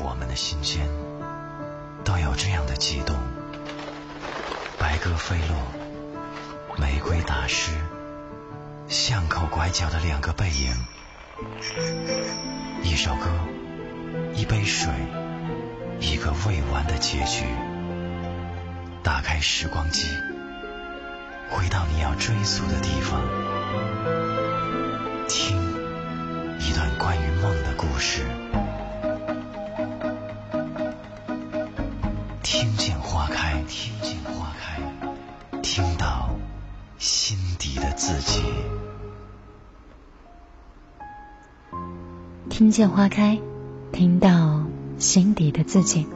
我们的心间都有这样的悸动。白鸽飞落，玫瑰打湿，巷口拐角的两个背影，一首歌，一杯水，一个未完的结局。打开时光机，回到你要追溯的地方，听一段关于梦的故事。听见花开，听到心底的自己。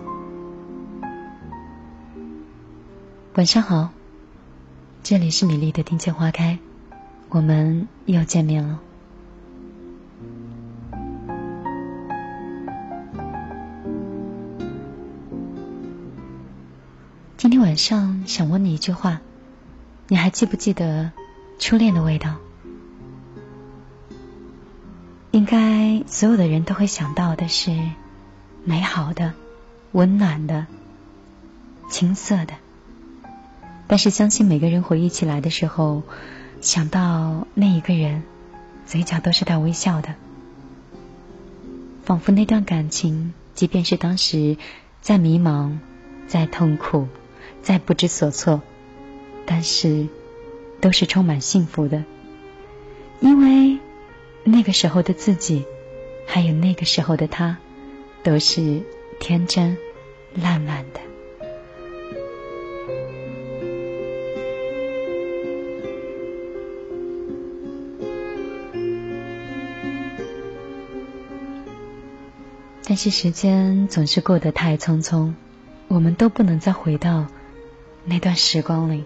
晚上好，这里是米粒的听见花开，我们又见面了。今天晚上想问你一句话，你还记不记得初恋的味道？应该所有的人都会想到的是美好的、温暖的、青涩的。但是相信每个人回忆起来的时候，想到那一个人，嘴角都是带微笑的，仿佛那段感情，即便是当时再迷茫、再痛苦。再不知所措，但是都是充满幸福的，因为那个时候的自己，还有那个时候的他，都是天真烂漫的。但是时间总是过得太匆匆，我们都不能再回到。那段时光里，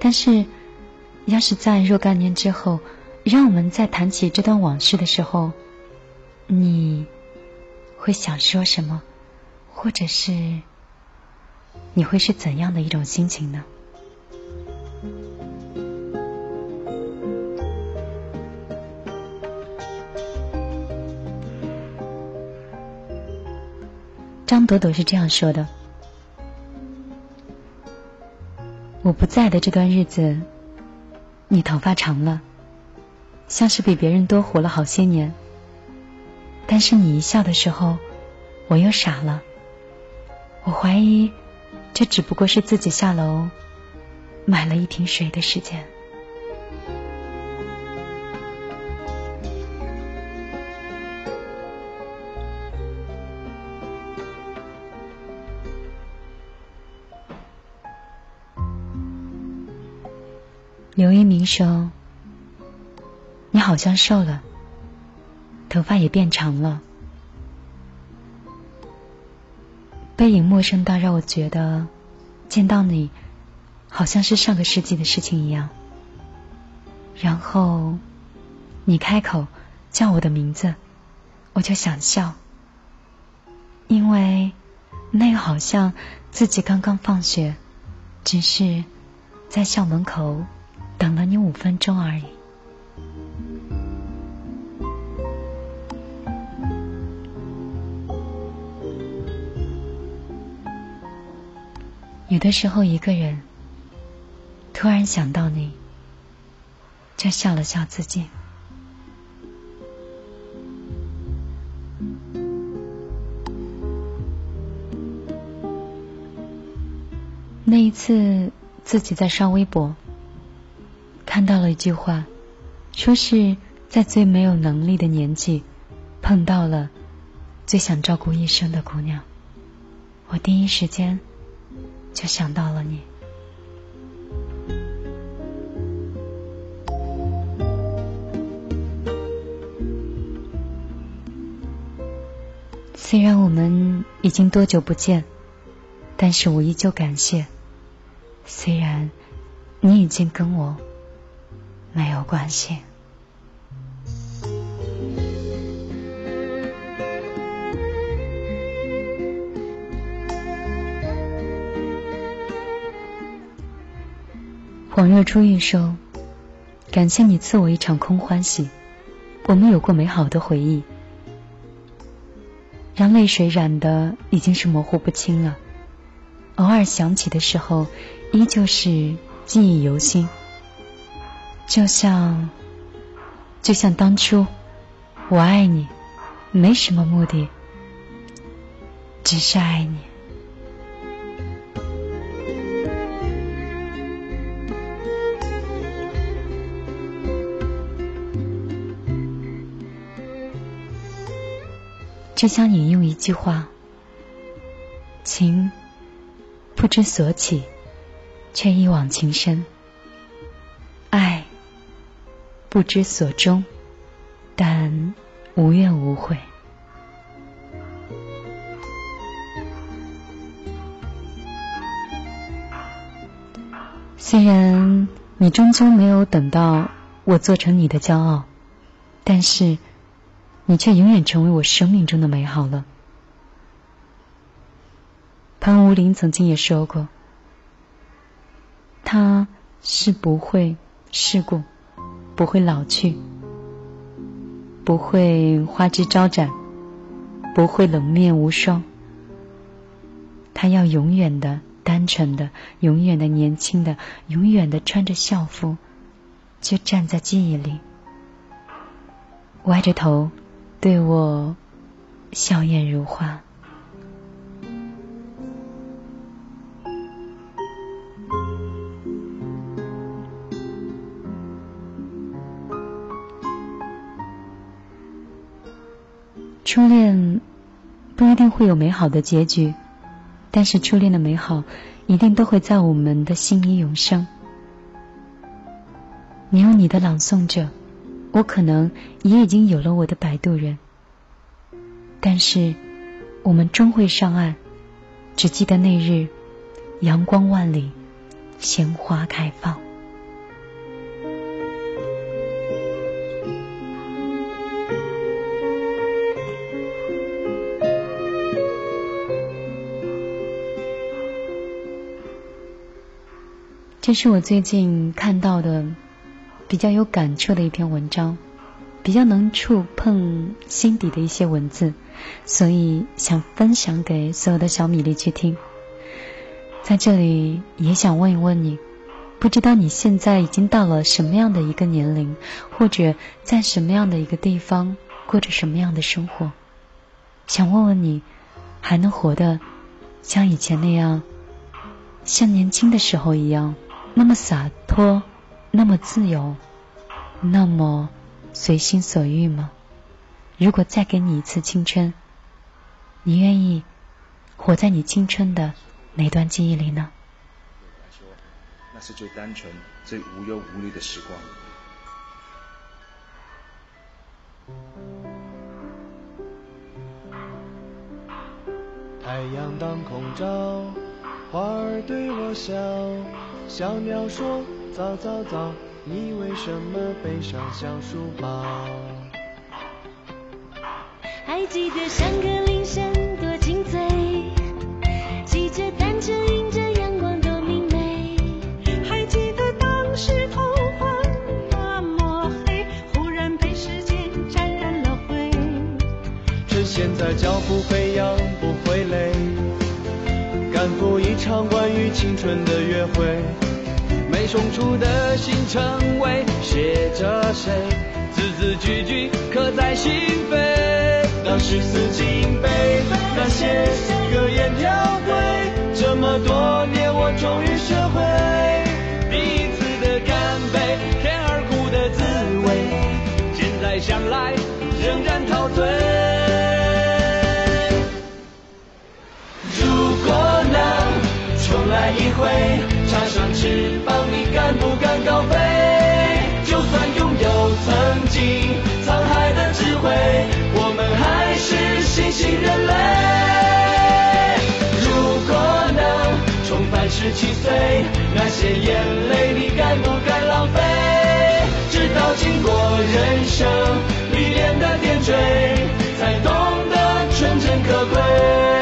但是，要是在若干年之后，让我们在谈起这段往事的时候，你会想说什么，或者是你会是怎样的一种心情呢？张朵朵是这样说的。我不在的这段日子，你头发长了，像是比别人多活了好些年。但是你一笑的时候，我又傻了。我怀疑，这只不过是自己下楼买了一瓶水的时间。刘一鸣说：“你好像瘦了，头发也变长了，背影陌生到让我觉得见到你好像是上个世纪的事情一样。然后你开口叫我的名字，我就想笑，因为那个好像自己刚刚放学，只是在校门口。”等了你五分钟而已。有的时候，一个人突然想到你，就笑了笑自己。那一次，自己在刷微博。看到了一句话，说是在最没有能力的年纪，碰到了最想照顾一生的姑娘。我第一时间就想到了你。虽然我们已经多久不见，但是我依旧感谢。虽然你已经跟我。没有关系。恍若初遇说：“感谢你赐我一场空欢喜，我们有过美好的回忆。让泪水染的已经是模糊不清了。偶尔想起的时候，依旧是记忆犹新。就像，就像当初，我爱你，没什么目的，只是爱你。只想引用一句话：情不知所起，却一往情深；爱不知所终，但无怨无悔。虽然你终究没有等到我做成你的骄傲，但是。你却永远成为我生命中的美好了。潘无林曾经也说过，他是不会世故，不会老去，不会花枝招展，不会冷面无双。他要永远的单纯的，永远的年轻的，永远的穿着校服，就站在记忆里，歪着头。对我笑靥如花。初恋不一定会有美好的结局，但是初恋的美好一定都会在我们的心里永生。你有你的朗诵者。我可能也已经有了我的摆渡人，但是我们终会上岸。只记得那日阳光万里，鲜花开放。这是我最近看到的。比较有感触的一篇文章，比较能触碰心底的一些文字，所以想分享给所有的小米粒去听。在这里也想问一问你，不知道你现在已经到了什么样的一个年龄，或者在什么样的一个地方过着什么样的生活？想问问你，还能活得像以前那样，像年轻的时候一样，那么洒脱？那么自由，那么随心所欲吗？如果再给你一次青春，你愿意活在你青春的哪段记忆里呢？来说，那是最单纯、最无忧无虑的时光。太阳当空照，花儿对我笑，小鸟说。早早早，你为什么背上小书包？还记得上课铃声多清脆，骑着单车迎着阳光多明媚。还记得当时头发那么黑，忽然被时间沾染了灰。趁现在脚步飞扬不会累，赶赴一场青春的约会。没送出的信成为写着谁，字字句句刻在心扉。当时四金杯，那些格言条规，这么多年我终于学会。重来一回。插上翅膀，你敢不敢高飞？就算拥有曾经沧海的智慧，我们还是新兴人类。如果能重返十七岁，那些眼泪你敢不敢浪费？直到经过人生历练的点缀，才懂得纯真可贵。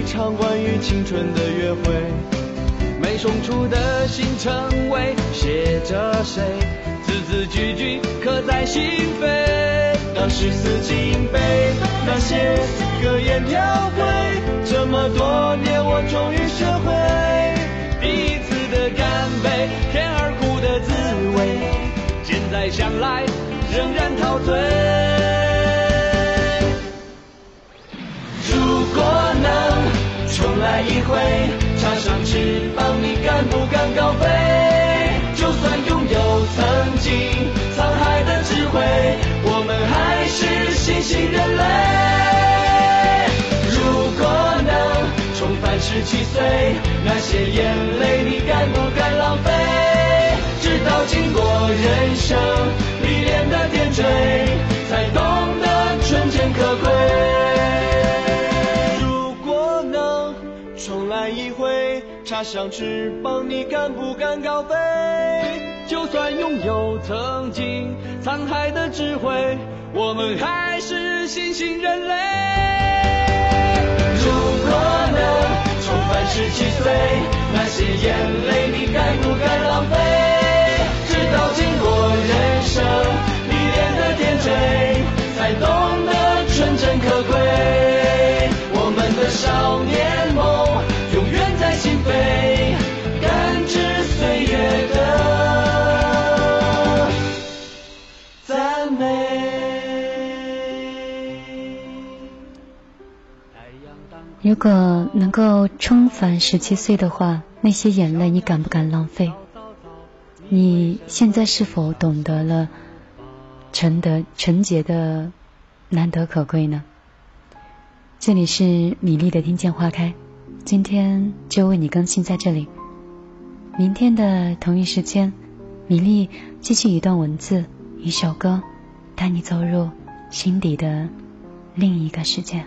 一场关于青春的约会。没送出的信称谓写着谁，字字句句刻在心扉。当时四金杯，那些格言飘回，这么多年我终于学会彼此的干杯，甜而苦的滋味，现在想来仍然陶醉。一回，插上翅膀，你敢不敢高飞？就算拥有曾经沧海的智慧，我们还是新兴人类。如果能重返十七岁，那些眼泪你敢不敢浪费？直到经过人生插上翅膀，你敢不敢高飞？就算拥有曾经沧海的智慧，我们还是新兴人类。如果能重返十七岁，那些眼泪你敢不敢浪费？直到经过人生历练的点缀，才懂得纯真可贵。我们的少年能够重返十七岁的话，那些眼泪你敢不敢浪费？你现在是否懂得了纯的纯洁的难得可贵呢？这里是米粒的听见花开，今天就为你更新在这里。明天的同一时间，米粒继续一段文字，一首歌，带你走入心底的另一个世界。